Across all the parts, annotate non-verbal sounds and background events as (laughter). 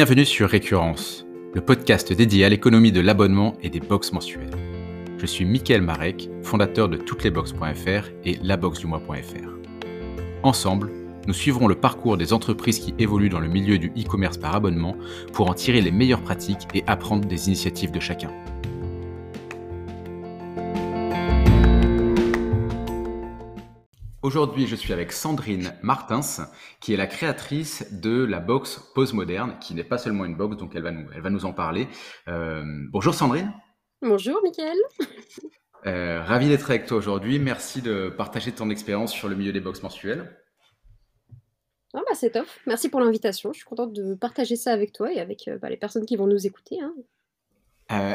Bienvenue sur Récurrence, le podcast dédié à l'économie de l'abonnement et des box mensuelles. Je suis Mickaël Marek, fondateur de touteslesbox.fr et laboxdumois.fr. Ensemble, nous suivrons le parcours des entreprises qui évoluent dans le milieu du e-commerce par abonnement pour en tirer les meilleures pratiques et apprendre des initiatives de chacun. Aujourd'hui, je suis avec Sandrine Martins, qui est la créatrice de la box Pose Moderne, qui n'est pas seulement une box, donc elle va nous, elle va nous en parler. Euh, bonjour Sandrine. Bonjour Mickaël. Euh, ravi d'être avec toi aujourd'hui. Merci de partager ton expérience sur le milieu des box mensuelles. Ah bah c'est top. Merci pour l'invitation. Je suis contente de partager ça avec toi et avec euh, bah, les personnes qui vont nous écouter. Hein.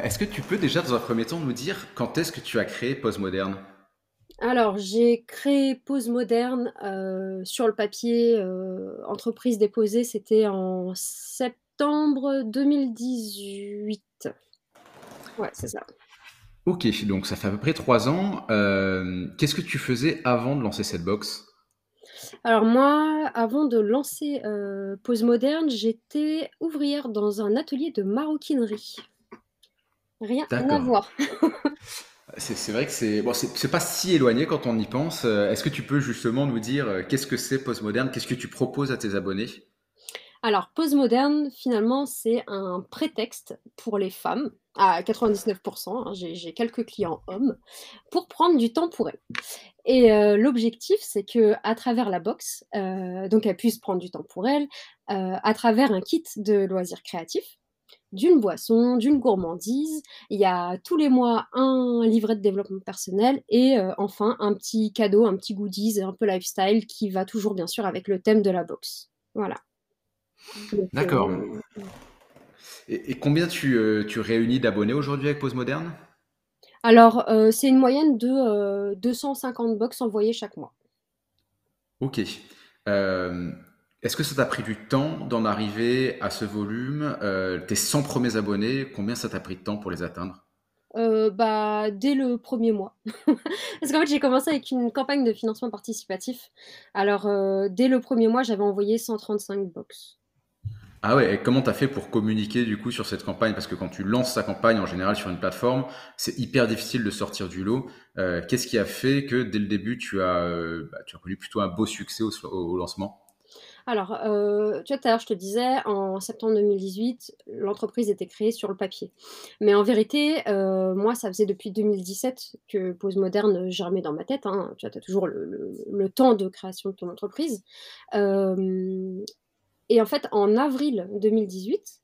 Est-ce que tu peux déjà, dans un premier temps, nous dire quand est-ce que tu as créé Pose Moderne? Alors, j'ai créé Pause Moderne euh, sur le papier, euh, entreprise déposée, c'était en septembre 2018. Ouais, c'est ça. Ok, donc ça fait à peu près trois ans. Euh, qu'est-ce que tu faisais avant de lancer cette box? Alors moi, avant de lancer Pause Moderne, j'étais ouvrière dans un atelier de maroquinerie. Rien à voir. (laughs) C'est vrai que c'est bon, c'est pas si éloigné quand on y pense. Euh, est-ce que tu peux justement nous dire euh, qu'est-ce que c'est Postmoderne? Qu'est-ce que tu proposes à tes abonnés? Alors, Postmoderne, finalement, c'est un prétexte pour les femmes, à 99%, hein, j'ai quelques clients hommes, pour prendre du temps pour elles. Et euh, l'objectif, c'est que à travers la box, donc elles puissent prendre du temps pour elles, à travers un kit de loisirs créatifs, d'une boisson, d'une gourmandise. Il y a tous les mois un livret de développement personnel et euh, enfin un petit cadeau, un petit goodies, un peu lifestyle qui va toujours bien sûr avec le thème de la boxe. Voilà. D'accord. Euh, et, combien tu, euh, tu réunis d'abonnés aujourd'hui avec Pause Moderne? Alors, c'est une moyenne de 250 box envoyées chaque mois. Ok. Est-ce que ça t'a pris du temps d'en arriver à ce volume euh, Tes 100 premiers abonnés, combien ça t'a pris de temps pour les atteindre? Euh, bah, dès le premier mois. (laughs) Parce qu'en fait, j'ai commencé avec une campagne de financement participatif. Alors, euh, dès le premier mois, j'avais envoyé 135 box. Ah ouais, et comment tu as fait pour communiquer du coup sur cette campagne? Parce que quand tu lances ta campagne en général sur une plateforme, c'est hyper difficile de sortir du lot. Qu'est-ce qui a fait que dès le début, tu as, bah, tu as connu plutôt un beau succès au lancement? Alors, euh, tu vois, tout à l'heure, je te disais, en septembre 2018, l'entreprise était créée sur le papier. Mais en vérité, euh, moi, ça faisait depuis 2017 que Pose Moderne germait dans ma tête. Hein. Tu vois, as toujours le, temps de création de ton entreprise. Euh, et en fait, en avril 2018,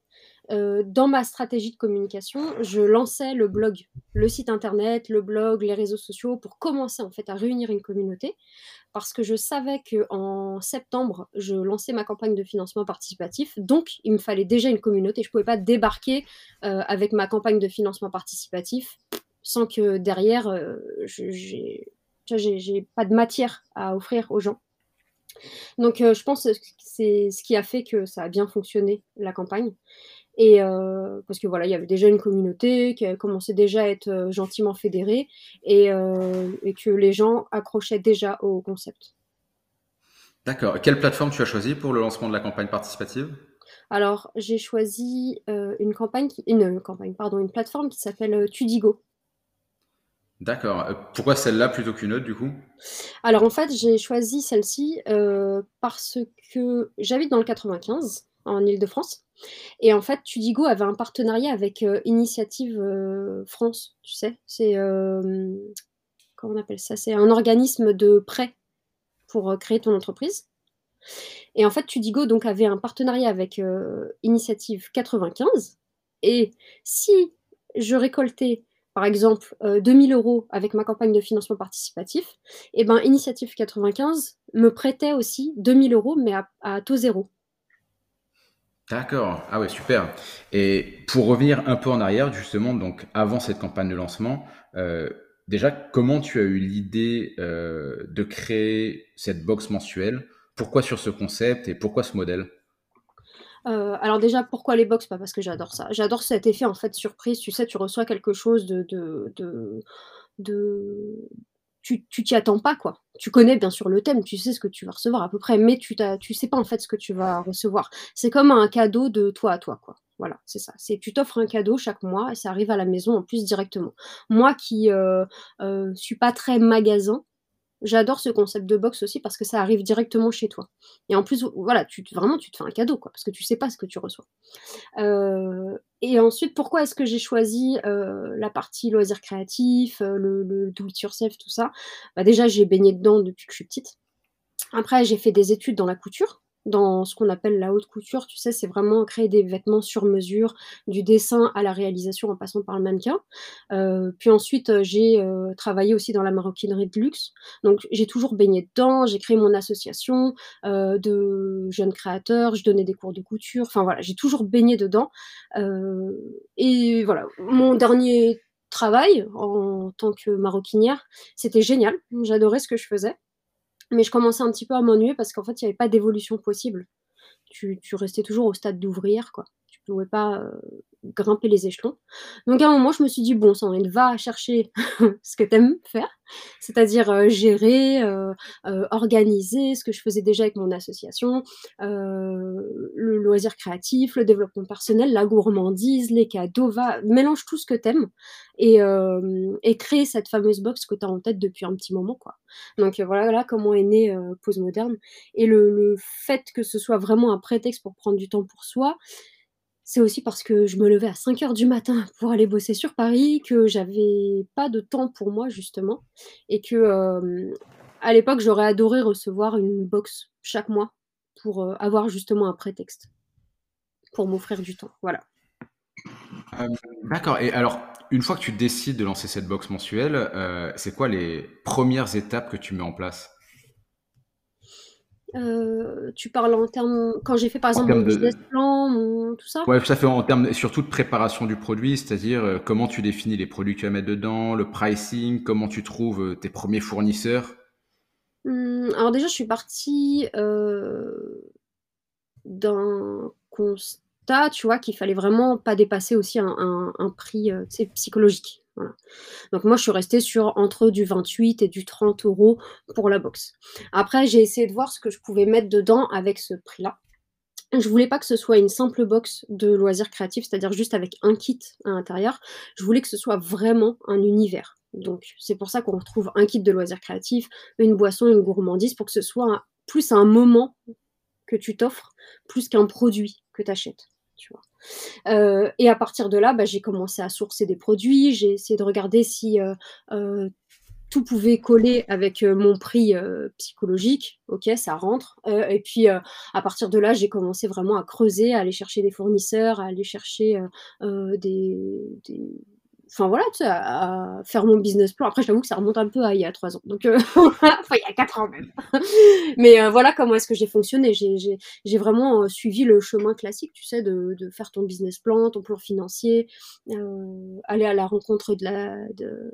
euh, dans ma stratégie de communication, je lançais le blog, le site internet, le blog, les réseaux sociaux pour commencer en fait à réunir une communauté parce que je savais que en septembre, je lançais ma campagne de financement participatif, donc il me fallait déjà une communauté. Je ne pouvais pas débarquer euh, avec ma campagne de financement participatif sans que derrière, euh, j'ai pas de matière à offrir aux gens. Donc je pense que c'est ce qui a fait que ça a bien fonctionné, la campagne. Et euh, parce que voilà, il y avait déjà une communauté qui commençait déjà à être euh, gentiment fédérée et, euh, et, que les gens accrochaient déjà au concept. D'accord. Quelle plateforme tu as choisi pour le lancement de la campagne participative? Alors, j'ai choisi une campagne, une campagne, pardon, une plateforme qui s'appelle Tudigo. D'accord. Pourquoi celle-là plutôt qu'une autre du coup? Alors en fait, j'ai choisi celle-ci parce que j'habite dans le 95 en Ile-de-France. Et en fait, Tudigo avait un partenariat avec euh, Initiative euh, France, tu sais. C'est. Euh, comment on appelle ça? C'est un organisme de prêt pour créer ton entreprise. Et en fait, Tudigo donc, avait un partenariat avec Initiative 95. Et si je récoltais, par exemple, 2000 euros avec ma campagne de financement participatif, et eh ben, Initiative 95 me prêtait aussi 2000 euros, mais à taux zéro. D'accord. Ah ouais, super. Et pour revenir un peu en arrière, justement, donc avant cette campagne de lancement, euh, déjà, comment tu as eu l'idée euh, de créer cette box mensuelle? Pourquoi sur ce concept et pourquoi ce modèle? Euh, alors déjà, pourquoi les box? Pas parce que j'adore ça. J'adore cet effet en fait surprise. Tu sais, tu reçois quelque chose de, de, de, tu t'y attends pas, quoi. Tu connais bien sûr le thème, tu sais ce que tu vas recevoir à peu près, mais tu tu sais pas en fait ce que tu vas recevoir. C'est comme un cadeau de toi à toi, quoi. Voilà, c'est ça. C'est tu t'offres un cadeau chaque mois et ça arrive à la maison en plus directement. Moi qui euh, euh, suis pas très magasin, J'adore ce concept de box aussi parce que ça arrive directement chez toi. Et en plus, voilà, tu, vraiment, tu te fais un cadeau, quoi, parce que tu sais pas ce que tu reçois. Euh, et ensuite, pourquoi est-ce que j'ai choisi euh, la partie loisirs créatifs, euh, le, le do it yourself, tout ça? Bah Déjà, j'ai baigné dedans depuis que je suis petite. Après, j'ai fait des études dans la couture dans ce qu'on appelle la haute couture, tu sais, c'est vraiment créer des vêtements sur mesure, du dessin à la réalisation en passant par le mannequin. Euh, puis ensuite, euh, j'ai euh, travaillé aussi dans la maroquinerie de luxe. Donc, j'ai toujours baigné dedans. J'ai créé mon association de jeunes créateurs. Je donnais des cours de couture. Enfin voilà, j'ai toujours baigné dedans. et voilà, mon dernier travail en tant que maroquinière, c'était génial. J'adorais ce que je faisais. Mais je commençais un petit peu à m'ennuyer parce qu'en fait, il n'y avait pas d'évolution possible. Tu, tu, restais toujours au stade d'ouvrière, quoi. Tu ne pouvais pas euh, grimper les échelons. Donc à un moment, je me suis dit, bon, Sandrine, va chercher (laughs) ce que tu aimes faire, c'est-à-dire euh, gérer, euh, organiser ce que je faisais déjà avec mon association, le loisir créatif, le développement personnel, la gourmandise, les cadeaux, va, mélange tout ce que tu aimes et, et crée cette fameuse box que tu as en tête depuis un petit moment. Quoi. Donc voilà, voilà comment est née Pause Moderne. Et le fait que ce soit vraiment un prétexte pour prendre du temps pour soi, c'est aussi parce que je me levais à 5 heures du matin pour aller bosser sur Paris, que j'avais pas de temps pour moi justement, et que à l'époque j'aurais adoré recevoir une box chaque mois pour avoir justement un prétexte pour m'offrir du temps. Voilà. D'accord. Et alors, une fois que tu décides de lancer cette box mensuelle, c'est quoi les premières étapes que tu mets en place? Euh, tu parles en termes quand j'ai fait par exemple mon business plan, tout ça? Ouais, ça fait en termes surtout de préparation du produit, c'est-à-dire euh, comment tu définis les produits que tu vas mettre dedans, le pricing, comment tu trouves euh, tes premiers fournisseurs. Mmh, alors déjà, je suis partie d'un constat, tu vois, qu'il fallait vraiment pas dépasser aussi un, un prix psychologique. Donc moi, je suis restée sur entre du 28 et du 30 euros pour la box. Après, j'ai essayé de voir ce que je pouvais mettre dedans avec ce prix-là. Je voulais pas que ce soit une simple box de loisirs créatifs, c'est-à-dire juste avec un kit à l'intérieur. Je voulais que ce soit vraiment un univers. Donc c'est pour ça qu'on retrouve un kit de loisirs créatifs, une boisson, une gourmandise, pour que ce soit plus un moment que tu t'offres, plus qu'un produit que tu achètes. Et à partir de là, bah, j'ai commencé à sourcer des produits, j'ai essayé de regarder si euh, euh, tout pouvait coller avec mon prix psychologique. Ok, ça rentre. et puis à partir de là, j'ai commencé vraiment à creuser, à aller chercher des fournisseurs, à aller chercher des, enfin voilà, sais, à, faire mon business plan. Après, j'avoue que ça remonte un peu à il y a trois ans, donc euh, (laughs) enfin il y a quatre ans même. (laughs) Mais euh, voilà comment est-ce que j'ai fonctionné. J'ai vraiment euh, suivi le chemin classique, tu sais, de, de, faire ton business plan, ton plan financier, aller à la rencontre de la, de,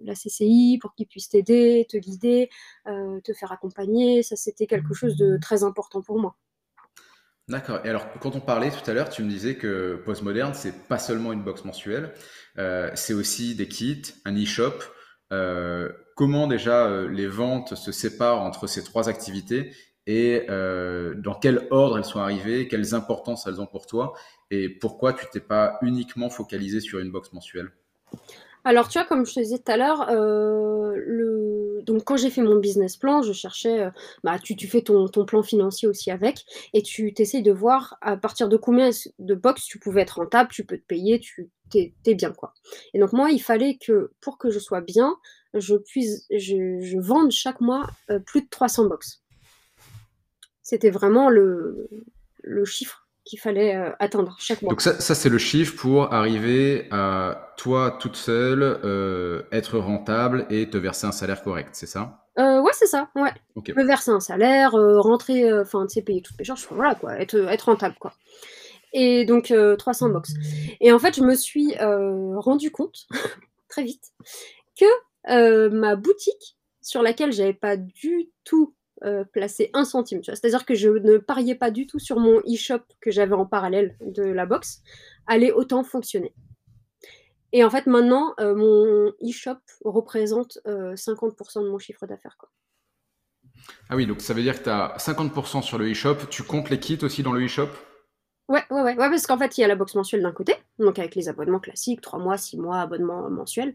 la CCI pour qu'ils puissent t'aider, te guider, te faire accompagner. Ça, c'était quelque chose de très important pour moi. D'accord. Et alors, quand on parlait tout à l'heure, tu me disais que Postmoderne, c'est pas seulement une box mensuelle, euh, c'est aussi des kits, un e-shop. Euh, comment déjà euh, les ventes se séparent entre ces trois activités et dans quel ordre elles sont arrivées, quelles importances elles ont pour toi et pourquoi tu t'es pas uniquement focalisé sur une box mensuelle? Alors, tu vois, comme je te disais tout à l'heure, le... donc quand j'ai fait mon business plan, je cherchais, bah, tu, fais ton, plan financier aussi avec, et tu t'essayes de voir à partir de combien de box tu pouvais être rentable, tu peux te payer, tu es, bien, quoi. Et donc, moi, il fallait que, pour que je sois bien, je puisse, je, vende chaque mois plus de 300 box. C'était vraiment le chiffre qu'il fallait euh, atteindre chaque mois. Donc ça, ça c'est le chiffre pour arriver à toi toute seule euh, être rentable et te verser un salaire correct, c'est ça? Euh, Ouais, c'est ça. Ouais. Me verser un salaire, rentrer, enfin, tu sais, payer toutes mes charges, voilà quoi, être, être rentable quoi. Et donc 300 box. Et en fait, je me suis rendu compte (laughs) très vite que ma boutique sur laquelle j'avais pas du tout euh, placer un centime. C'est-à-dire que je ne pariais pas du tout sur mon e-shop que j'avais en parallèle de la box, allait autant fonctionner. Et en fait, maintenant, mon e-shop représente 50% de mon chiffre d'affaires. Ah oui, donc ça veut dire que tu as 50% sur le e-shop. Tu comptes les kits aussi dans le e-shop? Ouais, ouais, ouais, parce qu'en fait, il y a la box mensuelle d'un côté, donc avec les abonnements classiques, 3 mois, 6 mois, abonnement mensuel.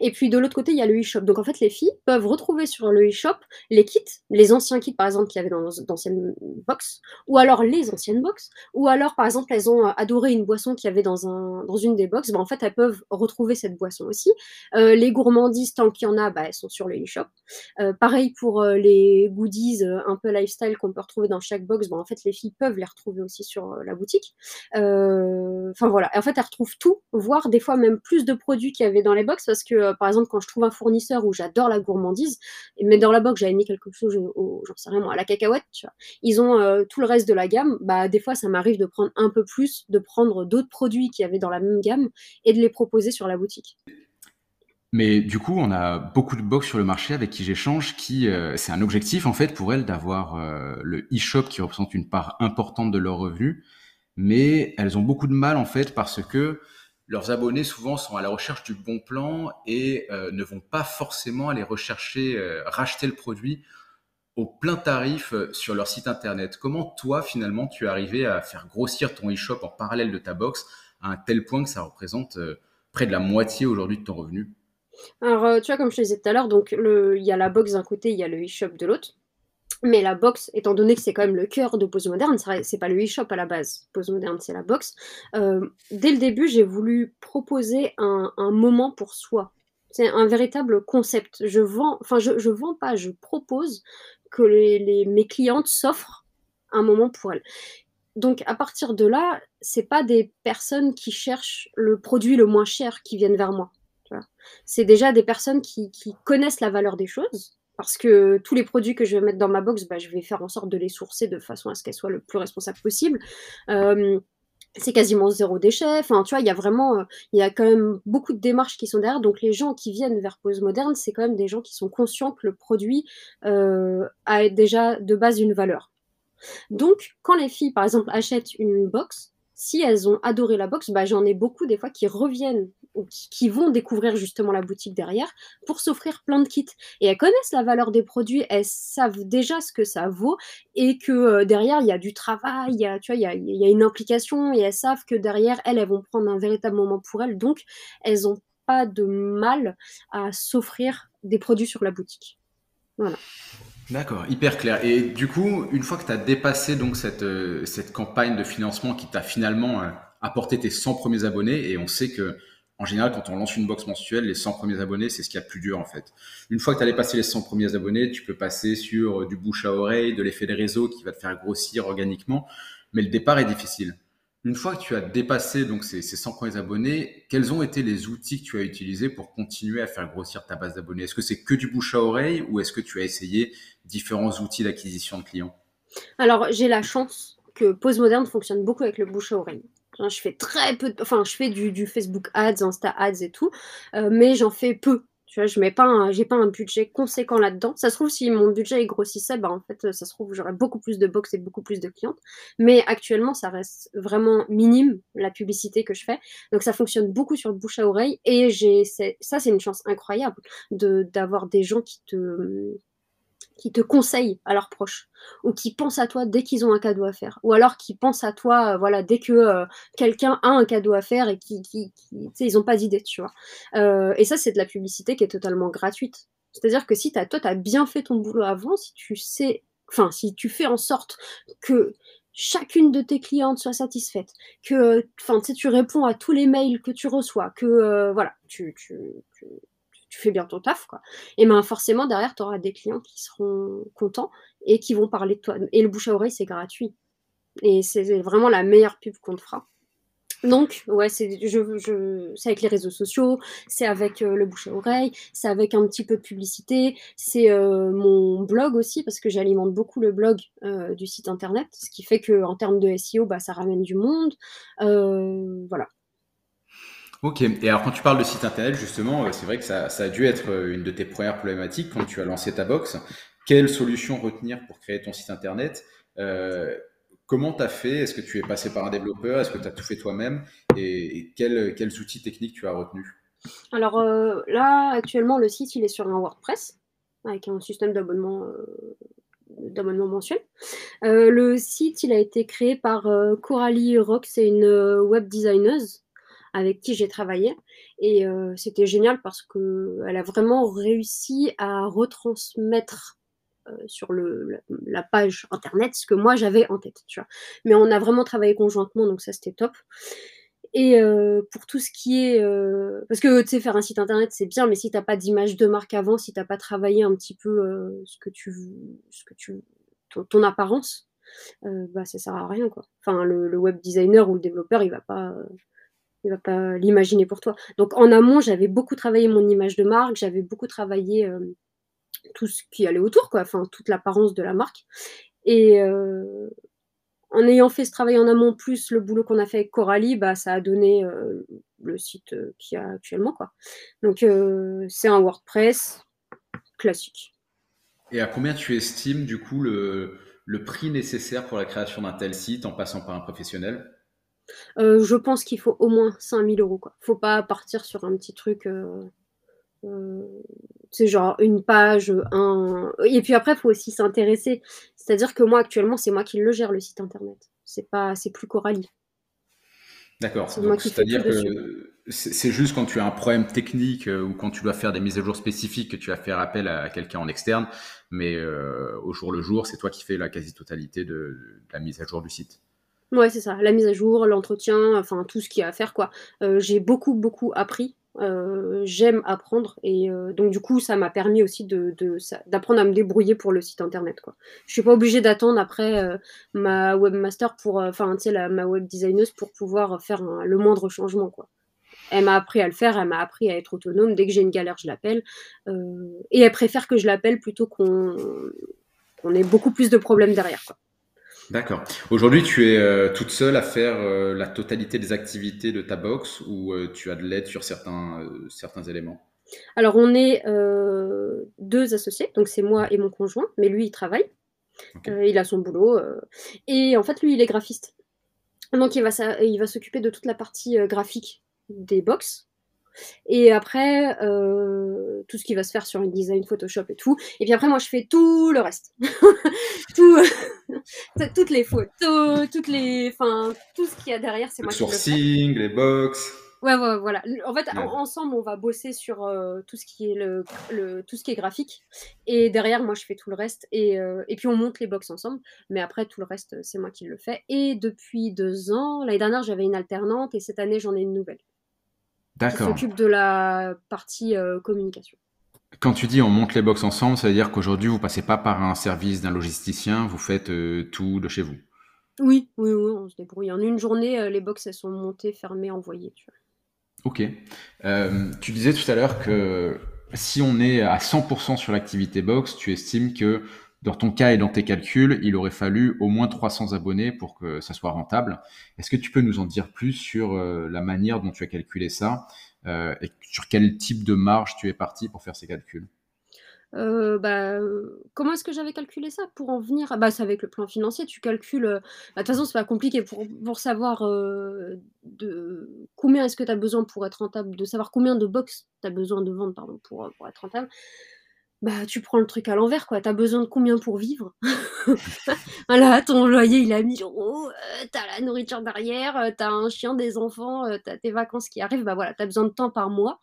Et puis de l'autre côté, il y a le e-shop. Donc en fait, les filles peuvent retrouver sur le e-shop les kits, les anciens kits par exemple qu'il y avait dans d'anciennes box, ou alors les anciennes box, ou alors par exemple elles ont adoré une boisson qu'il y avait dans, un, dans une des box, bah, en fait elles peuvent retrouver cette boisson aussi. Euh, les gourmandises, tant qu'il y en a, bah, elles sont sur le e-shop. Euh, pareil pour euh, les goodies un peu lifestyle qu'on peut retrouver dans chaque box, bah, en fait les filles peuvent les retrouver aussi sur la boutique Euh, enfin voilà. en fait, elle retrouve tout, voire des fois même plus de produits qu'il y avait dans les box parce que, euh, par exemple, quand je trouve un fournisseur où j'adore la gourmandise, mais dans la box j'avais mis quelque chose, j'en sais rien moi, à la cacahuète. Ils ont euh, tout le reste de la gamme. Bah des fois, ça m'arrive de prendre un peu plus, de prendre d'autres produits qu'il y avait dans la même gamme et de les proposer sur la boutique. Mais du coup, on a beaucoup de box sur le marché avec qui j'échange, qui c'est un objectif en fait pour elles d'avoir le e-shop qui représente une part importante de leurs revenus mais elles ont beaucoup de mal en fait parce que leurs abonnés souvent sont à la recherche du bon plan et euh, ne vont pas forcément aller rechercher, euh, racheter le produit au plein tarif euh, sur leur site internet. Comment toi finalement tu es arrivé à faire grossir ton e-shop en parallèle de ta box à un tel point que ça représente près de la moitié aujourd'hui de ton revenu? Alors tu vois comme je te disais tout à l'heure, il y a la box d'un côté, il y a le e-shop de l'autre. Mais la box, étant donné que c'est quand même le cœur de Pose Moderne, c'est pas le e-shop à la base. Pose Moderne, c'est la box. Euh, dès le début, j'ai voulu proposer un, moment pour soi. C'est un véritable concept. Je vends, enfin, je, je vends pas, je propose que les, mes clientes s'offrent un moment pour elles. Donc à partir de là, c'est pas des personnes qui cherchent le produit le moins cher qui viennent vers moi. C'est déjà des personnes qui connaissent la valeur des choses, parce que tous les produits que je vais mettre dans ma box, bah, je vais faire en sorte de les sourcer de façon à ce qu'elles soient le plus responsables possible. Euh, c'est quasiment zéro déchet. Enfin, tu vois, il y a vraiment, euh, il y a quand même beaucoup de démarches qui sont derrière. Donc, les gens qui viennent vers Pose Moderne, c'est quand même des gens qui sont conscients que le produit euh, a déjà de base une valeur. Donc, quand les filles, par exemple, achètent une box, si elles ont adoré la box, bah, j'en ai beaucoup des fois qui reviennent qui, vont découvrir justement la boutique derrière pour s'offrir plein de kits. Et elles connaissent la valeur des produits, elles savent déjà ce que ça vaut et que euh, derrière, il y a du travail, il y a, tu vois, il y a, y a une implication et elles savent que derrière, elles, elles vont prendre un véritable moment pour elles. Donc, elles n'ont pas de mal à s'offrir des produits sur la boutique. Voilà. D'accord, hyper clair. Et du coup, une fois que tu as dépassé donc cette, euh, cette campagne de financement qui t'a finalement euh, apporté tes 100 premiers abonnés, et on sait que en général, quand on lance une box mensuelle, les 100 premiers abonnés, c'est ce qu'il y a de plus dur en fait. Une fois que tu as dépassé les 100 premiers abonnés, tu peux passer sur euh, du bouche à oreille, de l'effet des réseaux qui va te faire grossir organiquement, mais le départ est difficile. Une fois que tu as dépassé donc ces, 100 premiers abonnés, quels ont été les outils que tu as utilisés pour continuer à faire grossir ta base d'abonnés? Est-ce que c'est que du bouche à oreille ou est-ce que tu as essayé différents outils d'acquisition de clients? Alors, j'ai la chance que Pose Moderne fonctionne beaucoup avec le bouche à oreille. Je fais très peu, enfin, je fais du, Facebook Ads, Insta Ads et tout, euh, mais j'en fais peu tu vois, je mets pas, j'ai pas un budget conséquent là-dedans. Ça se trouve si mon budget grossissait, bah en fait, ça se trouve j'aurais beaucoup plus de box et beaucoup plus de clientes. Mais actuellement, ça reste vraiment minime la publicité que je fais. Donc ça fonctionne beaucoup sur le bouche à oreille et j'ai, ça c'est une chance incroyable de d'avoir des gens qui te qui te conseillent à leurs proches ou qui pensent à toi dès qu'ils ont un cadeau à faire ou alors qui pensent à toi euh, voilà dès que euh, quelqu'un a un cadeau à faire et qui, ils n'ont pas d'idée tu vois. Euh, et ça c'est de la publicité qui est totalement gratuite. C'est à dire que si toi tu as bien fait ton boulot avant si tu sais enfin si tu fais en sorte que chacune de tes clientes soit satisfaite, que enfin tu tu réponds à tous les mails que tu reçois, que voilà, tu fais bien ton taf, quoi. Et ben forcément, derrière, tu auras des clients qui seront contents et qui vont parler de toi. Et le bouche à oreille, c'est gratuit. Et c'est vraiment la meilleure pub qu'on te fera. Donc, ouais, c'est je, je, avec les réseaux sociaux, c'est avec euh, le bouche à oreille, c'est avec un petit peu de publicité, c'est euh, mon blog aussi, parce que j'alimente beaucoup le blog euh, du site internet, ce qui fait qu'en termes de SEO, bah, ça ramène du monde. voilà. Ok, et alors quand tu parles de site internet, justement, euh, c'est vrai que ça, a dû être euh, une de tes premières problématiques quand tu as lancé ta box. Quelle solution retenir pour créer ton site internet? Euh, comment tu as fait? Est-ce que tu es passé par un développeur? Est-ce que tu as tout fait toi-même? Et, quels, outils techniques tu as retenus Alors là, actuellement, le site, il est sur un WordPress avec un système d'abonnement d'abonnement mensuel. le site, il a été créé par Coralie Rock, c'est une web designer avec qui j'ai travaillé. Et c'était génial parce qu'elle a vraiment réussi à retransmettre sur le, la, page internet ce que moi j'avais en tête. Mais on a vraiment travaillé conjointement, donc ça c'était top. Et pour tout ce qui est. parce que tu sais, faire un site internet, c'est bien, mais si tu n'as pas d'image de marque avant, si tu n'as pas travaillé un petit peu ce que tu. Ce que tu ton, apparence, bah, ça sert à rien. Quoi. Enfin, le, le, web designer ou le développeur, il va pas il va pas l'imaginer pour toi. Donc en amont, j'avais beaucoup travaillé mon image de marque, j'avais beaucoup travaillé euh, tout ce qui allait autour, quoi, enfin toute l'apparence de la marque. Et euh, en ayant fait ce travail en amont, plus le boulot qu'on a fait avec Coralie, bah, ça a donné euh, le site qu'il y a actuellement. Quoi. Donc c'est un WordPress classique. Et à combien tu estimes du coup le, le prix nécessaire pour la création d'un tel site en passant par un professionnel? Euh, je pense qu'il faut au moins 5000 euros. Quoi. Faut pas partir sur un petit truc. Euh, euh, c'est genre une page, un. Et puis après, il faut aussi s'intéresser. C'est-à-dire que moi, actuellement, c'est moi qui le gère, le site internet. C'est pas, c'est plus Coralie. D'accord. C'est-à-dire que c'est juste quand tu as un problème technique ou quand tu dois faire des mises à jour spécifiques que tu vas faire appel à quelqu'un en externe. Mais au jour le jour, c'est toi qui fais la quasi-totalité de la mise à jour du site. Ouais, c'est ça, la mise à jour, l'entretien, enfin tout ce qu'il y a à faire quoi. Euh, j'ai beaucoup, beaucoup appris. Euh, j'aime apprendre et euh, donc du coup ça m'a permis aussi d'apprendre à me débrouiller pour le site internet quoi. Je suis pas obligée d'attendre après ma webmaster pour, enfin tu sais ma web designer pour pouvoir faire le moindre changement quoi. Elle m'a appris à le faire, elle m'a appris à être autonome. Dès que j'ai une galère, je l'appelle. et elle préfère que je l'appelle plutôt qu'on, qu'on ait beaucoup plus de problèmes derrière quoi. D'accord. Aujourd'hui, tu es euh, toute seule à faire euh, la totalité des activités de ta box ou euh, tu as de l'aide sur certains, certains éléments? Alors, on est deux associés, donc c'est moi et mon conjoint, mais lui, il travaille. il a son boulot. et en fait, lui, il est graphiste. Donc, il va, il va s'occuper de toute la partie graphique des box. Et après, euh, tout ce qui va se faire sur une design Photoshop et tout. Et puis après, moi, je fais tout le reste. (laughs) tout, (laughs) toutes les photos, toutes les, enfin, tout ce qu'il y a derrière, c'est moi qui le sourcing, les box. Ouais, ouais, voilà. En fait, ensemble, on va bosser sur euh, tout ce qui est le, le, tout ce qui est graphique. Et derrière, moi, je fais tout le reste. Et, euh, et puis, on monte les box ensemble. Mais après, tout le reste, c'est moi qui le fais. Et depuis deux ans, l'année dernière, j'avais une alternante. Et cette année, j'en ai une nouvelle. D'accord. Qui s'occupe de la partie euh, communication. Quand tu dis on monte les box ensemble, ça veut dire qu'aujourd'hui vous passez pas par un service d'un logisticien, vous faites euh, tout de chez vous. Oui, oui, oui, on se débrouille. En une journée, euh, les box elles sont montées, fermées, envoyées. Tu Ok. tu disais tout à l'heure que si on est à 100% sur l'activité box, tu estimes que dans ton cas et dans tes calculs, il aurait fallu au moins 300 abonnés pour que ça soit rentable. Est-ce que tu peux nous en dire plus sur euh, la manière dont tu as calculé ça euh, et sur quel type de marge tu es parti pour faire ces calculs? Euh, bah, comment est-ce que j'avais calculé ça pour en venir bah, C'est avec le plan financier, tu calcules. Bah, de toute façon, c'est pas compliqué pour, pour savoir de combien est-ce que tu besoin pour être rentable, de savoir combien de box tu as besoin de vendre pour, pour être rentable bah tu prends le truc à l'envers quoi. T'as besoin de combien pour vivre? (laughs) Voilà, ton loyer il a 1000 euros, euh, t'as la nourriture derrière, euh, t'as un chien, des enfants, euh, t'as tes vacances qui arrivent, bah voilà, t'as besoin de temps par mois.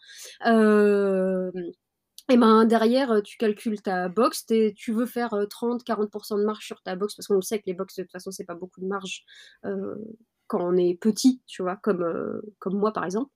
et ben derrière, tu calcules ta box, tu veux faire 30-40% de marge sur ta box, parce qu'on sait que les box de toute façon c'est pas beaucoup de marge quand on est petit, tu vois, comme, comme moi par exemple.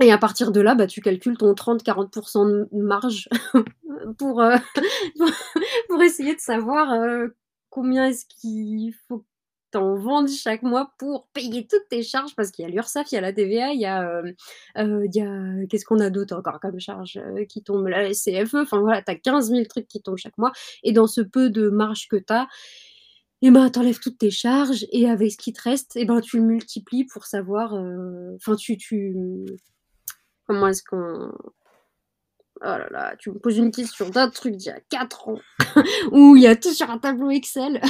Et à partir de là, bah, tu calcules ton 30-40% de marge (laughs) pour, euh, (laughs) pour essayer de savoir euh, combien est-ce qu'il faut que tu en chaque mois pour payer toutes tes charges, parce qu'il y a l'URSSAF, il y a la TVA, il y a, euh, a qu'est-ce qu'on a d'autre encore comme charge qui tombe, la CFE, enfin voilà, tu as 15 000 trucs qui tombent chaque mois, et dans ce peu de marge que tu as, et ben t'enlèves toutes tes charges. Et avec ce qui te reste, et ben tu le multiplies pour savoir. Enfin, tu, Comment est-ce qu'on. Oh là là, tu me poses une question d'un truc d'il y a 4 ans, (laughs) où il y a tout sur un tableau Excel.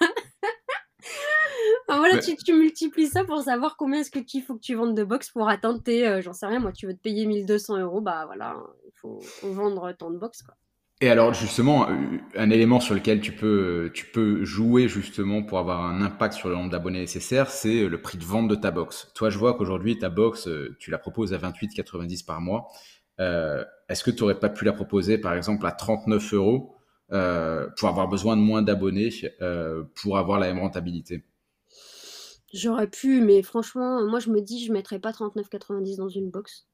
(laughs) voilà, tu, tu, multiplies ça pour savoir combien est-ce que tu faut que tu vendes de box pour atteindre tes, euh, j'en sais rien, moi, tu veux te payer 1200 euros, bah voilà, il faut, vendre tant de box, quoi. Et alors justement, un élément sur lequel tu peux, tu peux jouer justement pour avoir un impact sur le nombre d'abonnés nécessaires, c'est le prix de vente de ta box. Toi, je vois qu'aujourd'hui, ta box, euh, tu la proposes à 28,90 par mois. Euh, est-ce que tu n'aurais pas pu la proposer, par exemple, à 39 euros euh, pour avoir besoin de moins d'abonnés pour avoir la même rentabilité? J'aurais pu, mais franchement, moi, je me dis, je ne mettrais pas 39,90 dans une box.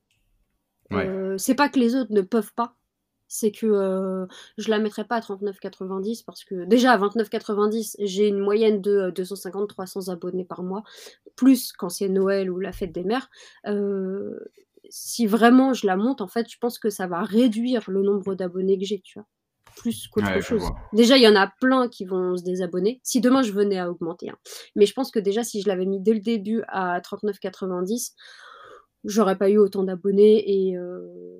c'est pas que les autres ne peuvent pas, c'est que euh, je la mettrais pas à 39,90 parce que déjà à 29,90 j'ai une moyenne de 250-300 euh, abonnés par mois, plus quand c'est Noël ou la fête des mères. Euh, si vraiment je la monte, en fait, je pense que ça va réduire le nombre d'abonnés que j'ai, tu vois, plus qu'autre chose. Déjà, il y en a plein qui vont se désabonner. Si demain je venais à augmenter, hein. mais je pense que déjà si je l'avais mis dès le début à 39,90, j'aurais pas eu autant d'abonnés et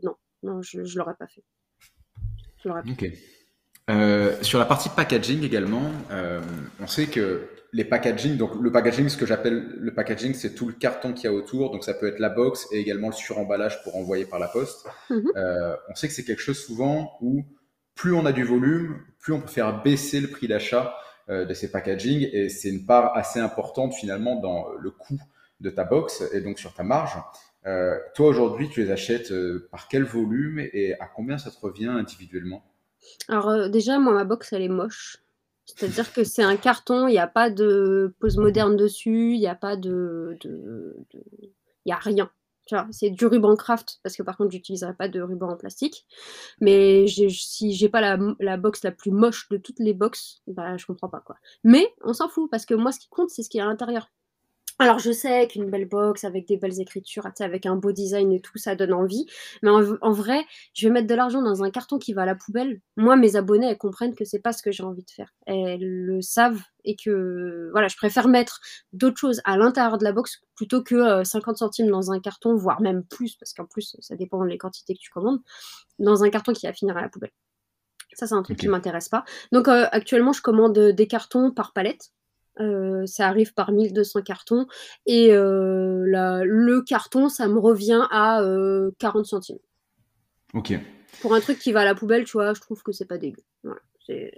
non, non, je, je l'aurais pas fait. Ok. Euh, sur la partie packaging également, euh, on sait que les packaging, donc le packaging, ce que j'appelle le packaging, c'est tout le carton qu'il y a autour. Donc ça peut être la box et également le suremballage pour envoyer par la poste. Mhm. Euh, on sait que c'est quelque chose souvent où plus on a du volume, plus on peut faire baisser le prix d'achat de ces packaging et c'est une part assez importante finalement dans le coût de ta box et donc sur ta marge. Euh, toi, aujourd'hui, tu les achètes euh, par quel volume et à combien ça te revient individuellement? Alors, euh, déjà, moi, ma box, elle est moche. C'est-à-dire que c'est un carton, il n'y a pas de pose moderne dessus, il n'y a pas de. Il n'y a rien. C'est du ruban craft, parce que par contre, j'utiliserai pas de ruban en plastique. Mais si j'ai pas la, box la plus moche de toutes les boxes, bah, je comprends pas quoi. Mais on s'en fout, parce que moi, ce qui compte, c'est ce qui est à l'intérieur. Alors je sais qu'une belle box avec des belles écritures, avec un beau design et tout, ça donne envie. Mais en, vrai, je vais mettre de l'argent dans un carton qui va à la poubelle. Moi, mes abonnés, elles comprennent que c'est pas ce que j'ai envie de faire. Elles le savent et que voilà, je préfère mettre d'autres choses à l'intérieur de la box plutôt que 50 euh, centimes dans un carton, voire même plus, parce qu'en plus, ça dépend des quantités que tu commandes, dans un carton qui va finir à la poubelle. Ça, c'est un truc qui m'intéresse pas. Donc euh, actuellement, je commande des cartons par palette. Euh, ça arrive par 1200 cartons. Et euh, le carton, ça me revient à 40 euh, centimes. Ok. Pour un truc qui va à la poubelle, tu vois, je trouve que c'est pas dégueu.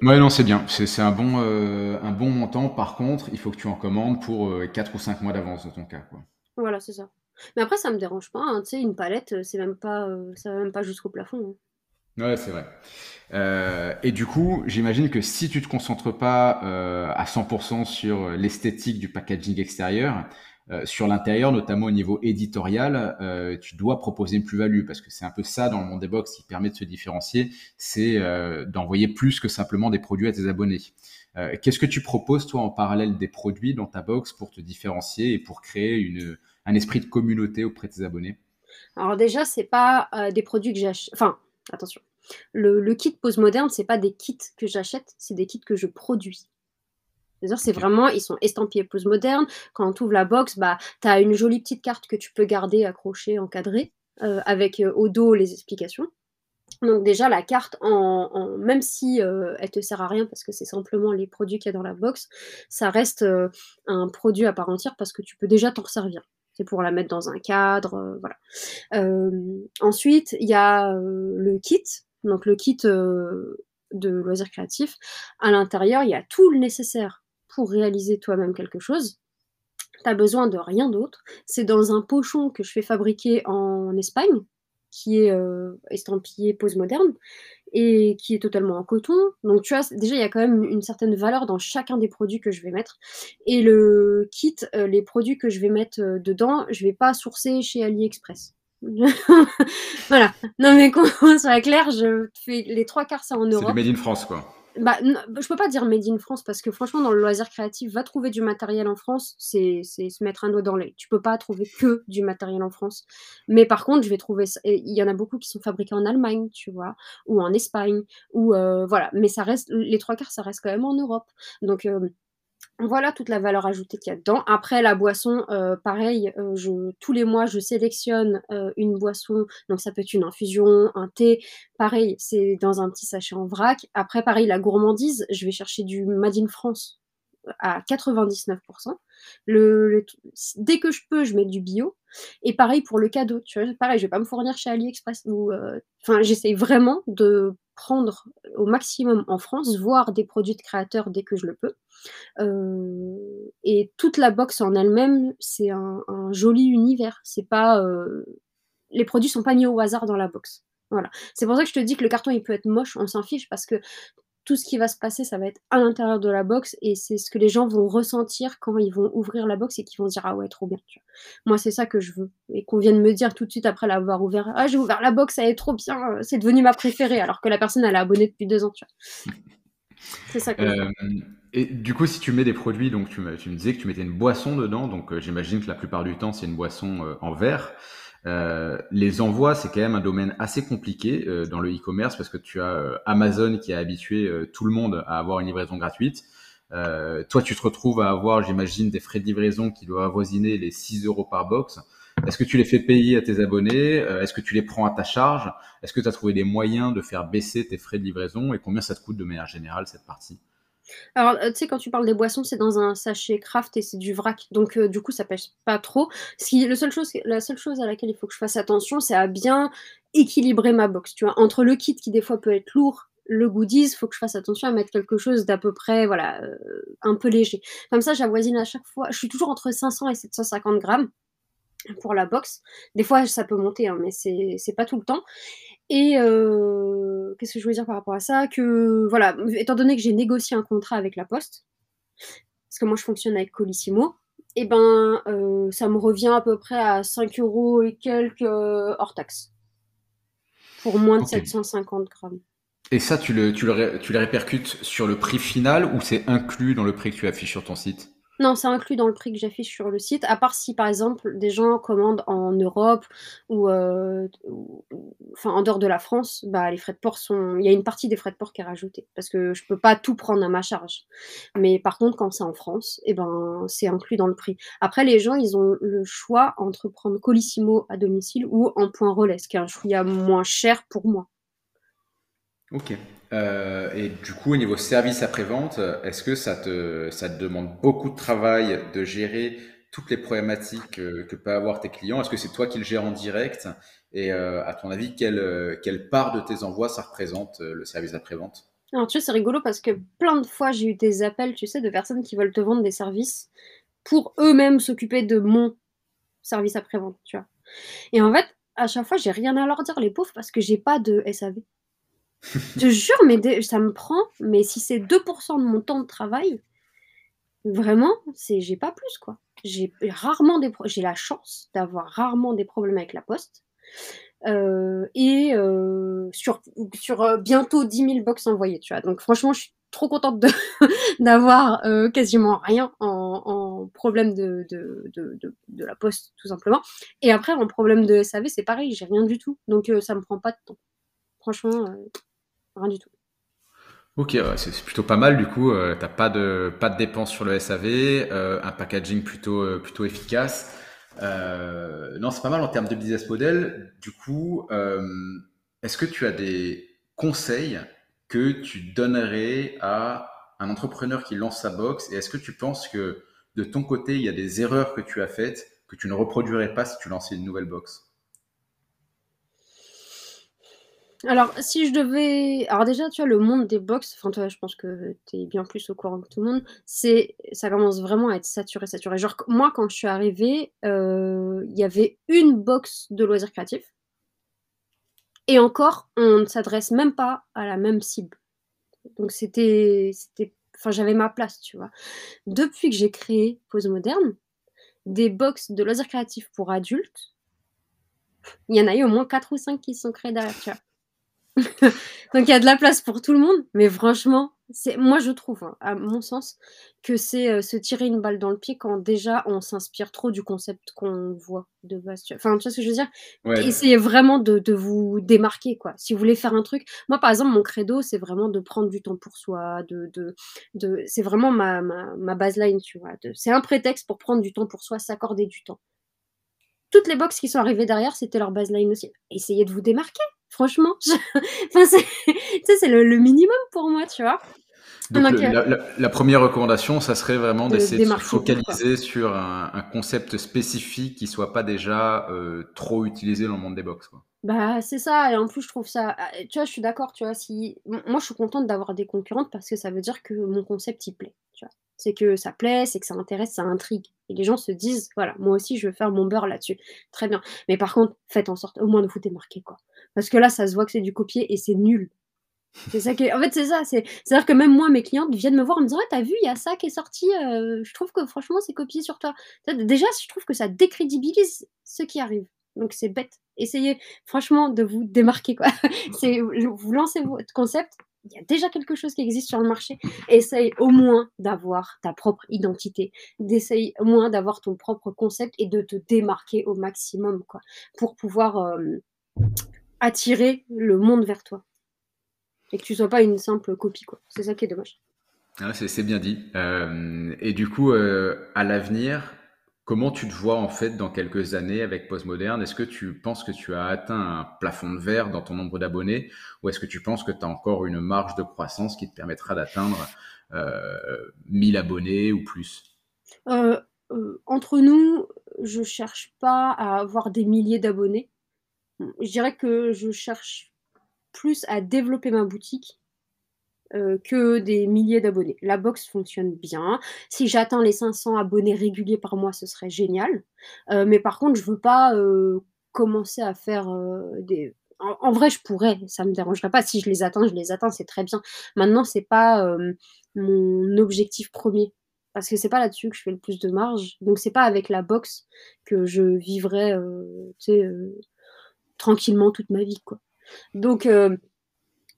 Ouais, non, c'est bien. C'est un, bon, un bon montant. Par contre, il faut que tu en commandes pour 4 ou 5 mois d'avance dans ton cas. Quoi. Voilà, c'est ça. Mais après, ça me dérange pas. Hein. Tu sais, une palette, c'est même pas, ça va même pas jusqu'au plafond. Hein. Ouais, c'est vrai. Euh, et du coup, j'imagine que si tu te concentres pas euh, à 100% sur l'esthétique du packaging extérieur, euh, sur l'intérieur, notamment au niveau éditorial, tu dois proposer une plus-value parce que c'est un peu ça dans le monde des box qui permet de se différencier, c'est d'envoyer plus que simplement des produits à tes abonnés. Qu'est-ce que tu proposes toi en parallèle des produits dans ta box pour te différencier et pour créer un esprit de communauté auprès de tes abonnés? Alors déjà, c'est pas des produits que j'achète. Enfin, attention le, kit postmoderne, c'est pas des kits que j'achète, c'est des kits que je produis. C'est-à-dire, c'est vraiment, ils sont estampillés postmoderne. Quand tu ouvres la box, bah, tu as une jolie petite carte que tu peux garder, accrochée, encadrée, euh, avec euh, au dos les explications. Donc déjà, la carte, en, même si euh, elle te sert à rien parce que c'est simplement les produits qu'il y a dans la box, ça reste un produit à part entière parce que tu peux déjà t'en servir. C'est pour la mettre dans un cadre, voilà. ensuite, il y a le kit donc le kit euh, de loisirs créatifs. À l'intérieur, il y a tout le nécessaire pour réaliser toi-même quelque chose. Tu as besoin de rien d'autre. C'est dans un pochon que je fais fabriquer en Espagne, qui est euh, estampillé pose moderne et qui est totalement en coton. Donc tu vois, déjà il y a quand même une certaine valeur dans chacun des produits que je vais mettre. Et le kit, euh, les produits que je vais mettre dedans, je vais pas sourcer chez AliExpress. (laughs) voilà. Non, mais qu'on soit clair, je fais les trois quarts, ça en Europe. C'est du Made in France, quoi. Bah, je peux pas dire Made in France parce que franchement, dans le loisir créatif, va trouver du matériel en France, c'est se mettre un doigt dans l'œil. Tu peux pas trouver que du matériel en France. Mais par contre, je vais trouver. Il y en a beaucoup qui sont fabriqués en Allemagne, tu vois, ou en Espagne, ou euh, voilà. Mais ça reste. Les trois quarts, ça reste quand même en Europe. Donc. Euh, voilà toute la valeur ajoutée qu'il y a dedans. Après, la boisson, euh, pareil, euh, tous les mois, je sélectionne euh, une boisson. Donc, ça peut être une infusion, un thé. Pareil, c'est dans un petit sachet en vrac. Après, pareil, la gourmandise, je vais chercher du Made in France. À 99%. Le, dès que je peux, je mets du bio. Et pareil pour le cadeau, pareil, je vais pas me fournir chez AliExpress. Euh, enfin, j'essaye vraiment de prendre au maximum en France, voir des produits de créateurs dès que je le peux. Euh, et toute la box en elle-même, c'est un, joli univers. C'est pas, euh, les produits sont pas mis au hasard dans la box. Voilà. C'est pour ça que je te dis que le carton il peut être moche, on s'en fiche parce que tout ce qui va se passer, ça va être à l'intérieur de la box et c'est ce que les gens vont ressentir quand ils vont ouvrir la box et qu'ils vont dire ah ouais trop bien. Moi c'est ça que je veux et qu'on vienne me dire tout de suite après l'avoir ouvert ah j'ai ouvert la box, elle est trop bien, c'est devenu ma préférée alors que la personne elle est abonnée depuis deux ans. C'est ça que je veux. Euh, et du coup, si tu mets des produits, donc tu me, tu me disais que tu mettais une boisson dedans, donc euh, j'imagine que la plupart du temps c'est une boisson euh, en verre. Euh, les envois, c'est quand même un domaine assez compliqué euh, dans le e-commerce parce que tu as euh, Amazon qui a habitué tout le monde à avoir une livraison gratuite. toi, tu te retrouves à avoir, j'imagine, des frais de livraison qui doivent avoisiner les 6 euros par box. Est-ce que tu les fais payer à tes abonnés? Est-ce que tu les prends à ta charge? Est-ce que tu as trouvé des moyens de faire baisser tes frais de livraison? Et combien ça te coûte de manière générale cette partie? Alors, euh, tu sais, quand tu parles des boissons, c'est dans un sachet craft et c'est du vrac. Donc, euh, du coup, ça pèse pas trop. Ce le seul chose, la seule chose à laquelle il faut que je fasse attention, c'est à bien équilibrer ma box. Tu vois, entre le kit qui des fois peut être lourd, le goodies, faut que je fasse attention à mettre quelque chose d'à peu près, voilà, euh, un peu léger. Comme ça, j'avoisine à chaque fois. Je suis toujours entre 500 et 750 grammes pour la box. Des fois, ça peut monter, hein, mais c'est pas tout le temps. Et euh, qu'est-ce que je voulais dire par rapport à ça? Que voilà, étant donné que j'ai négocié un contrat avec la Poste, parce que moi je fonctionne avec Colissimo, et eh ben euh, ça me revient à peu près à 5 euros et quelques euh, hors taxe. Pour moins de 750 grammes. Et ça, tu, le, tu, le, tu les répercutes sur le prix final ou c'est inclus dans le prix que tu affiches sur ton site? Non, c'est inclus dans le prix que j'affiche sur le site, à part si par exemple des gens commandent en Europe ou, euh, en dehors de la France, bah les frais de port sont. Il y a une partie des frais de port qui est rajoutée parce que je peux pas tout prendre à ma charge. Mais par contre, quand c'est en France, eh ben c'est inclus dans le prix. Après, les gens, ils ont le choix entre prendre Colissimo à domicile ou en point relais, ce qui est un choix moins cher pour moi. Ok. Euh, et du coup, au niveau service après-vente, est-ce que ça te, ça te demande beaucoup de travail de gérer toutes les problématiques que, que peuvent avoir tes clients? Est-ce que c'est toi qui le gères en direct? Et euh, à ton avis, quelle, quelle part de tes envois ça représente euh, le service après-vente? Alors tu sais, c'est rigolo parce que plein de fois j'ai eu des appels, tu sais, de personnes qui veulent te vendre des services pour eux-mêmes s'occuper de mon service après-vente, tu vois. Et en fait, à chaque fois, j'ai rien à leur dire, les pauvres, parce que j'ai pas de SAV. (laughs) Je jure, mais ça me prend, mais si c'est 2% de mon temps de travail, vraiment, c'est j'ai pas plus quoi. J'ai rarement des j'ai la chance d'avoir rarement des problèmes avec la poste. Euh, et euh, sur, sur euh, bientôt 10 000 box envoyées, tu vois. Donc franchement, je suis trop contente (laughs) d'avoir quasiment rien en, problème de, de, de, la poste, tout simplement. Et après, en problème de SAV, c'est pareil, j'ai rien du tout. Donc ça me prend pas de temps. Franchement, Rien du tout. Ok, c'est plutôt pas mal du coup. Euh, t'as pas de pas de dépenses sur le SAV, euh, un packaging plutôt euh, plutôt efficace. non, c'est pas mal en termes de business model. Du coup, est-ce que tu as des conseils que tu donnerais à un entrepreneur qui lance sa box? Et est-ce que tu penses que de ton côté, il y a des erreurs que tu as faites que tu ne reproduirais pas si tu lançais une nouvelle box? Alors, si je devais. Alors, déjà, tu vois, le monde des box, enfin, toi, je pense que tu es bien plus au courant que tout le monde, c'est... ça commence vraiment à être saturé, saturé. Genre, moi, quand je suis arrivée, euh, il y avait une box de loisirs créatifs. Et encore, on ne s'adresse même pas à la même cible. Donc, c'était. c'était... Enfin, j'avais ma place, tu vois. Depuis que j'ai créé Pose Moderne, des box de loisirs créatifs pour adultes, il y en a eu au moins 4 ou 5 qui sont créés derrière, tu vois. (laughs) Donc il y a de la place pour tout le monde, mais franchement, c'est moi je trouve, hein, à mon sens, que c'est euh, se tirer une balle dans le pied quand déjà on s'inspire trop du concept qu'on voit de base. Enfin, tu vois ce que je veux dire? Essayez vraiment de, vous démarquer, quoi. Si vous voulez faire un truc, moi par exemple, mon credo, c'est vraiment de prendre du temps pour soi, de, de, de... c'est vraiment ma, ma, ma baseline, tu vois. C'est un prétexte pour prendre du temps pour soi, s'accorder du temps. Toutes les box qui sont arrivées derrière, c'était leur baseline aussi. Essayez de vous démarquer. Franchement, (laughs) enfin, c'est le, le, minimum pour moi, tu vois. Donc, la, première recommandation, ça serait vraiment d'essayer de se focaliser sur un, concept spécifique qui soit pas déjà trop utilisé dans le monde des box. Quoi. Bah, c'est ça et en plus je trouve ça ah, tu vois, je suis d'accord, tu vois, si moi je suis contente d'avoir des concurrentes parce que ça veut dire que mon concept il plaît, tu vois? C'est que ça plaît, c'est que ça intéresse, ça intrigue et les gens se disent: «Voilà, moi aussi je veux faire mon beurre là-dessus». Très bien, mais par contre, faites en sorte au moins de vous démarquer, quoi. Parce que là, ça se voit que c'est du copier et c'est nul. C'est ça qui en fait, c'est ça, c'est c'est-à-dire que même moi, mes clientes viennent me voir en me disant: «Ouais, tu vu, il y a ça qui est sorti, euh, je trouve que franchement c'est copié sur toi». déjà, je trouve que ça décrédibilise ce qui arrive, donc c'est bête essayez franchement de vous démarquer. Quoi. (laughs) C'est, vous lancez votre concept, il y a déjà quelque chose qui existe sur le marché. Essaye au moins d'avoir ta propre identité, d'essayer au moins d'avoir ton propre concept et de te démarquer au maximum quoi, pour pouvoir euh, attirer le monde vers toi. Et que tu sois pas une simple copie. quoi. C'est ça qui est dommage. Ah, c'est, bien dit. Euh, et du coup, euh, à l'avenir, Comment tu te vois en fait dans quelques années avec Postmoderne? Est-ce que tu penses que tu as atteint un plafond de verre dans ton nombre d'abonnés? Ou est-ce que tu penses que tu as encore une marge de croissance qui te permettra d'atteindre euh, 1000 abonnés ou plus? Euh, Entre nous, je cherche pas à avoir des milliers d'abonnés. Je dirais que je cherche plus à développer ma boutique euh, que des milliers d'abonnés. La box fonctionne bien. Si j'atteins les 500 abonnés réguliers par mois, ce serait génial. Euh, mais par contre, je veux pas euh, commencer à faire des. En, vrai, je pourrais, ça me dérangerait pas. Si je les atteins, je les atteins, c'est très bien. Maintenant, c'est pas mon objectif premier parce que c'est pas là-dessus que je fais le plus de marge. Donc c'est pas avec la box que je vivrai, tranquillement toute ma vie. Donc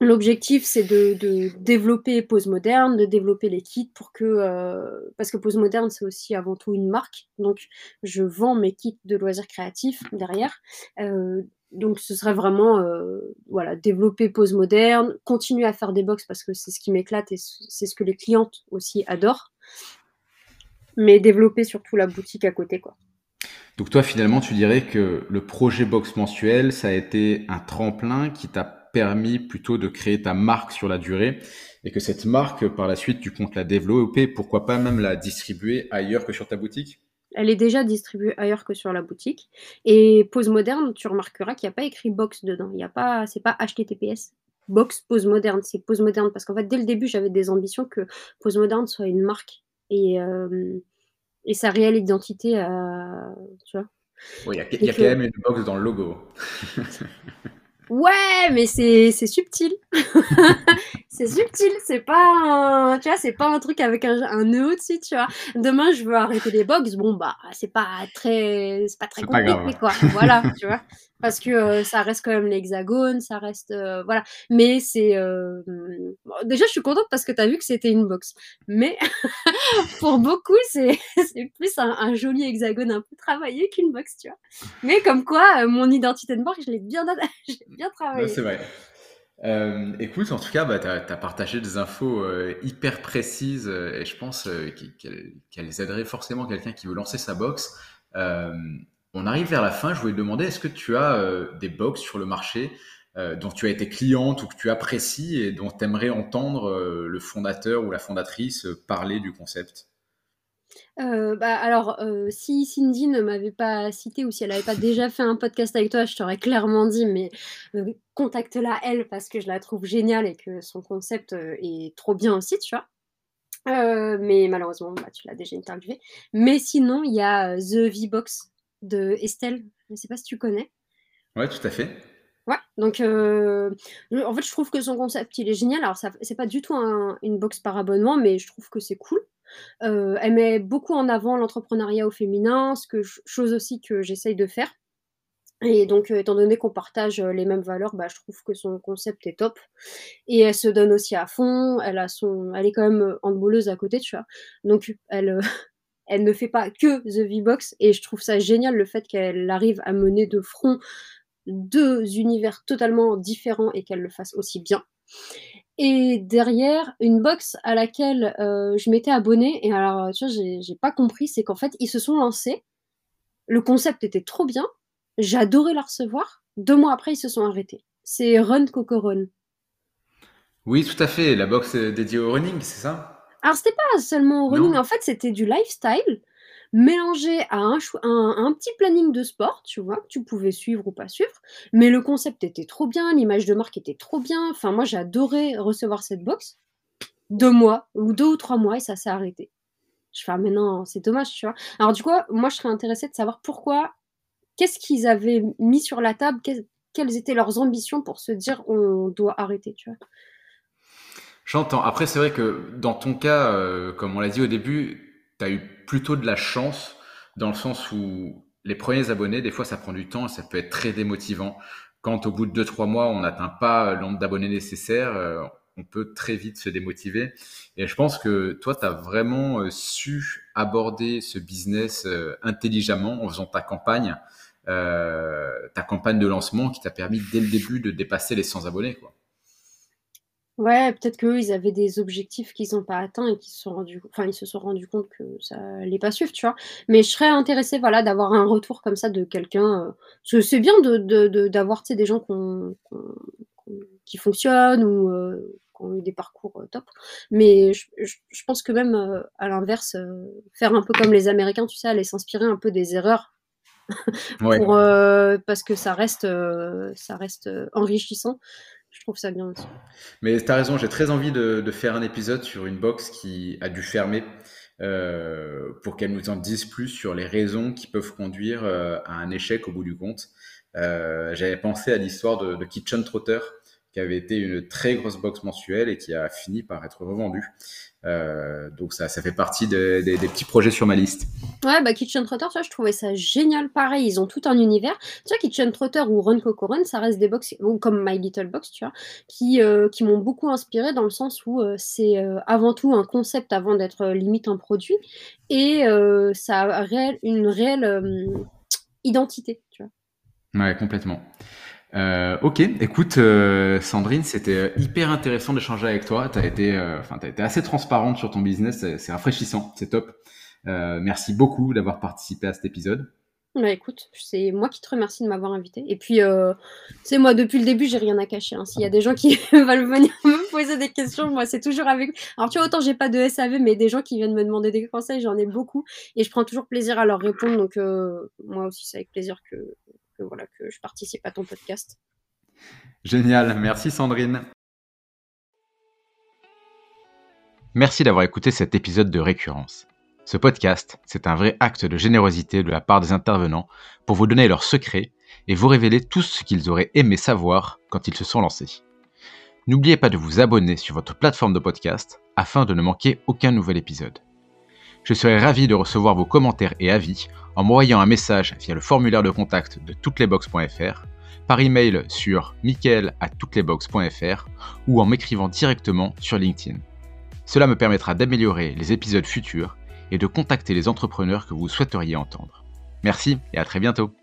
L'objectif, c'est de, développer Pose Moderne, de développer les kits pour que. Euh, parce que Pose Moderne, c'est aussi avant tout une marque. Donc, je vends mes kits de loisirs créatifs derrière. Euh, donc, ce serait vraiment. Euh, voilà, développer Pose Moderne, continuer à faire des box parce que c'est ce qui m'éclate et c'est ce que les clientes aussi adorent. Mais développer surtout la boutique à côté, quoi. Donc, toi, finalement, tu dirais que le projet box mensuel, ça a été un tremplin qui t'a permis plutôt de créer ta marque sur la durée et que cette marque, par la suite, tu comptes la développer, pourquoi pas même la distribuer ailleurs que sur ta boutique? Elle est déjà distribuée ailleurs que sur la boutique. Et Pose Moderne, tu remarqueras qu'il n'y a pas écrit box dedans. Il n'y a pas, c'est pas HTTPS. Box Pose Moderne, c'est Pose Moderne parce qu'en fait, dès le début, j'avais des ambitions que Pose Moderne soit une marque et, euh, et sa réelle identité, à, tu vois. il y a, y a quand même une box dans le logo. (laughs) Ouais, mais c'est subtil. (laughs) c'est subtil, c'est pas un, tu vois, c'est pas un truc avec un, un nœud au-dessus, tu vois. Demain, je veux arrêter les box, bon bah, c'est pas très, c'est pas très compliqué, quoi. Voilà, tu vois (laughs) parce que euh, ça reste quand même l'hexagone, ça reste euh, voilà. Mais c'est euh, déjà je suis contente parce que tu as vu que c'était une box. Mais (laughs) pour beaucoup c'est (laughs) plus un, joli hexagone un peu travaillé qu'une box, tu vois. Mais comme quoi mon identité de marque je l'ai bien (laughs) bien travaillé. c'est vrai. écoute, en tout cas, bah, tu as, partagé des infos hyper précises et je pense qu'elles aideraient forcément quelqu'un qui veut lancer sa box. On arrive vers la fin. Je voulais te demander, est-ce que tu as euh, des box sur le marché euh, dont tu as été cliente ou que tu apprécies et dont tu aimerais entendre euh, le fondateur ou la fondatrice parler du concept? Bah, alors, si Cindy ne m'avait pas cité ou si elle n'avait pas déjà fait un podcast avec toi, je t'aurais clairement dit, mais contacte-la elle parce que je la trouve géniale et que son concept est trop bien aussi, tu vois. mais malheureusement, bah, tu l'as déjà interviewé. Mais sinon, il y a The V-Box de Estelle. Je ne sais pas si tu connais. Ouais, tout à fait. Ouais, donc euh, en fait, je trouve que son concept il est génial. Alors, c'est pas du tout une box par abonnement, mais je trouve que c'est cool. Euh, elle met beaucoup en avant l'entrepreneuriat au féminin, ce que, chose aussi que j'essaye de faire. Et donc, euh, étant donné qu'on partage les mêmes valeurs, bah, je trouve que son concept est top. Et elle se donne aussi à fond. Elle, a son, elle est quand même handballeuse à côté, tu vois. Donc, elle, elle ne fait pas que The V-Box et je trouve ça génial le fait qu'elle arrive à mener de front deux univers totalement différents et qu'elle le fasse aussi bien. Et derrière, une box à laquelle euh, je m'étais abonnée, et alors, tu vois, j'ai pas compris, c'est qu'en fait, ils se sont lancés, le concept était trop bien, j'adorais la recevoir, deux mois après, ils se sont arrêtés. C'est Run Coco Run. Oui, tout à fait. La box dédiée au running, c'est ça? Alors, c'était pas seulement au running. En fait, c'était du lifestyle mélangé à un, un, petit planning de sport, tu vois, que tu pouvais suivre ou pas suivre. Mais le concept était trop bien, l'image de marque était trop bien. Enfin, moi, j'ai adoré recevoir cette box. Deux mois, ou deux ou trois mois, et ça s'est arrêté. Je fais, ah, mais non, c'est dommage, tu vois. Alors, du coup, moi, je serais intéressée de savoir pourquoi, qu'est-ce qu'ils avaient mis sur la table, quelles étaient leurs ambitions pour se dire, on doit arrêter, tu vois. J'entends. Après, c'est vrai que dans ton cas, euh, comme on l'a dit au début, tu as eu plutôt de la chance dans le sens où les premiers abonnés, des fois, ça prend du temps et ça peut être très démotivant. Quand au bout de 2-3 mois, on n'atteint pas le nombre d'abonnés nécessaire, euh, on peut très vite se démotiver. Et je pense que toi, tu as vraiment euh, su aborder ce business euh, intelligemment en faisant ta campagne, ta campagne de lancement qui t'a permis dès le début de dépasser les 100 abonnés. Quoi. Ouais, peut-être qu'eux, ils avaient des objectifs qu'ils n'ont pas atteints et qu'ils se sont rendus enfin, ils se sont rendus compte que ça allait pas suivre, tu vois? Mais je serais intéressée, voilà, d'avoir un retour comme ça de quelqu'un, euh, parce que c'est bien de de d'avoir, tu sais, des gens qui fonctionnent ou euh, qui ont eu des parcours, euh, top. Mais je pense que même, à l'inverse, faire un peu comme les Américains, tu sais, aller s'inspirer un peu des erreurs (laughs) pour, parce que ça reste, ça reste, enrichissant je trouve ça bien aussi. Mais tu as raison, j'ai très envie de, faire un épisode sur une box qui a dû fermer euh, pour qu'elle nous en dise plus sur les raisons qui peuvent conduire euh, à un échec au bout du compte. Euh, j'avais pensé à l'histoire de, de, Kitchen Trotter, qui avait été une très grosse box mensuelle et qui a fini par être revendue. Euh, donc ça, ça fait partie des petits projets sur ma liste. Ouais, bah Kitchen Trotter, ça, je trouvais ça génial. Pareil, ils ont tout un univers. Tu vois, Kitchen Trotter ou Run Coco Run, ça reste des box, ou comme My Little Box, tu vois, qui, euh, qui m'ont beaucoup inspiré dans le sens où euh, c'est avant tout un concept avant d'être limite un produit, et ça a une réelle identité, tu vois. Ouais, complètement. Euh, ok, écoute, euh, Sandrine, c'était euh, hyper intéressant d'échanger avec toi. Tu as, été, été assez transparente sur ton business, c'est rafraîchissant, c'est top. merci beaucoup d'avoir participé à cet épisode. Bah écoute, c'est moi qui te remercie de m'avoir invité. Et puis, c'est moi, depuis le début, j'ai rien à cacher. Hein. S'il y a des gens qui (laughs) veulent venir me poser des questions, moi, c'est toujours avec. Alors, tu vois, autant j'ai pas de SAV, mais des gens qui viennent me demander des conseils, j'en ai beaucoup. Et je prends toujours plaisir à leur répondre. Donc, moi aussi, c'est avec plaisir que, voilà, que je participe à ton podcast. Génial, merci Sandrine. Merci d'avoir écouté cet épisode de Récurrence. Ce podcast, c'est un vrai acte de générosité de la part des intervenants pour vous donner leurs secrets et vous révéler tout ce qu'ils auraient aimé savoir quand ils se sont lancés. N'oubliez pas de vous abonner sur votre plateforme de podcast afin de ne manquer aucun nouvel épisode. Je serai ravi de recevoir vos commentaires et avis en m'envoyant un message via le formulaire de contact de touteslesbox.fr, par email sur michael@touteslesbox.fr ou en m'écrivant directement sur LinkedIn. Cela me permettra d'améliorer les épisodes futurs et de contacter les entrepreneurs que vous souhaiteriez entendre. Merci et à très bientôt.